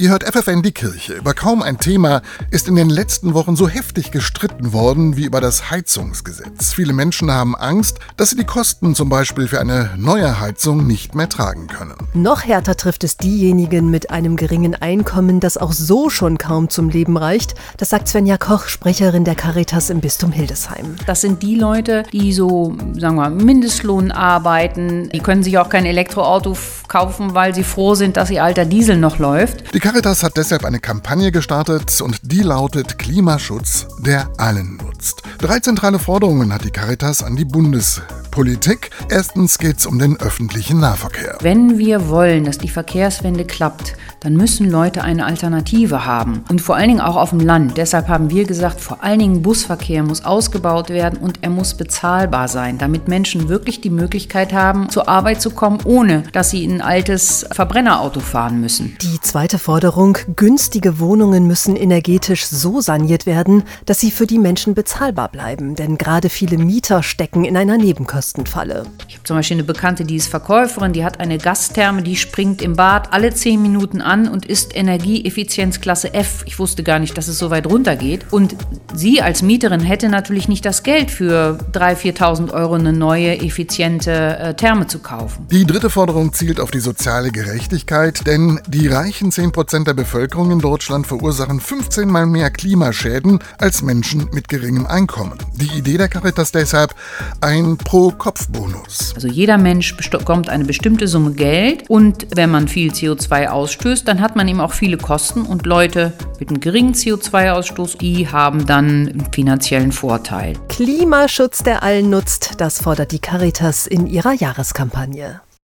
Ihr hört FFN die Kirche. Über kaum ein Thema ist in den letzten Wochen so heftig gestritten worden wie über das Heizungsgesetz. Viele Menschen haben Angst, dass sie die Kosten zum Beispiel für eine neue Heizung nicht mehr tragen können. Noch härter trifft es diejenigen mit einem geringen Einkommen, das auch so schon kaum zum Leben reicht. Das sagt Svenja Koch, Sprecherin der Caritas im Bistum Hildesheim. Das sind die Leute, die so, sagen wir, Mindestlohn arbeiten. Die können sich auch kein Elektroauto kaufen, weil sie froh sind, dass ihr alter Diesel noch läuft. Die Caritas hat deshalb eine Kampagne gestartet und die lautet Klimaschutz, der allen nutzt. Drei zentrale Forderungen hat die Caritas an die Bundespolitik. Erstens geht es um den öffentlichen Nahverkehr. Wenn wir wollen, dass die Verkehrswende klappt, dann müssen Leute eine Alternative haben. Und vor allen Dingen auch auf dem Land. Deshalb haben wir gesagt, vor allen Dingen Busverkehr muss ausgebaut werden und er muss bezahlbar sein, damit Menschen wirklich die Möglichkeit haben, zur Arbeit zu kommen, ohne dass sie ein altes Verbrennerauto fahren müssen. Die zweite Forderung, günstige Wohnungen müssen energetisch so saniert werden, dass sie für die Menschen bezahlbar bleiben, denn gerade viele Mieter stecken in einer Nebenkostenfalle. Ich habe zum Beispiel eine Bekannte, die ist Verkäuferin, die hat eine Gastherme, die springt im Bad alle zehn Minuten an und ist Energieeffizienzklasse F. Ich wusste gar nicht, dass es so weit runter geht. Und sie als Mieterin hätte natürlich nicht das Geld für 3.000, 4.000 Euro eine neue, effiziente äh, Therme zu kaufen. Die dritte Forderung zielt auf die soziale Gerechtigkeit, denn die reichen 10% der Bevölkerung in Deutschland verursachen 15 mal mehr Klimaschäden als Menschen mit geringem Einkommen. Die Idee der Caritas deshalb ein Pro-Kopf-Bonus. Also jeder Mensch bekommt eine bestimmte Summe Geld und wenn man viel CO2 ausstößt, dann hat man eben auch viele Kosten und Leute mit einem geringen CO2-Ausstoß, die haben dann einen finanziellen Vorteil. Klimaschutz, der allen nutzt, das fordert die Caritas in ihrer Jahreskampagne.